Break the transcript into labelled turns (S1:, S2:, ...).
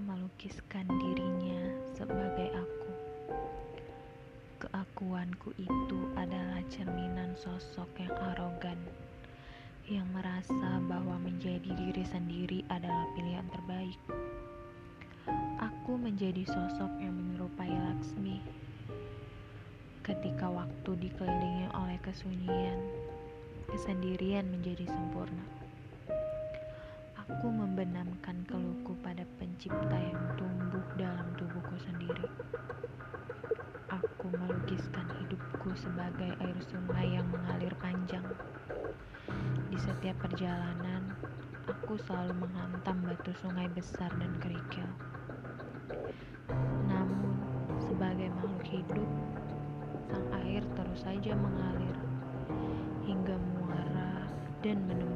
S1: melukiskan dirinya sebagai aku. Keakuanku itu adalah cerminan sosok yang arogan, yang merasa bahwa menjadi diri sendiri adalah pilihan terbaik. Aku menjadi sosok yang menyerupai Laksmi ketika waktu dikelilingi oleh kesunyian, kesendirian menjadi sempurna. Aku membenamkan keluh pencipta yang tumbuh dalam tubuhku sendiri. Aku melukiskan hidupku sebagai air sungai yang mengalir panjang. Di setiap perjalanan, aku selalu menghantam batu sungai besar dan kerikil. Namun, sebagai makhluk hidup, sang air terus saja mengalir hingga muara dan menemukan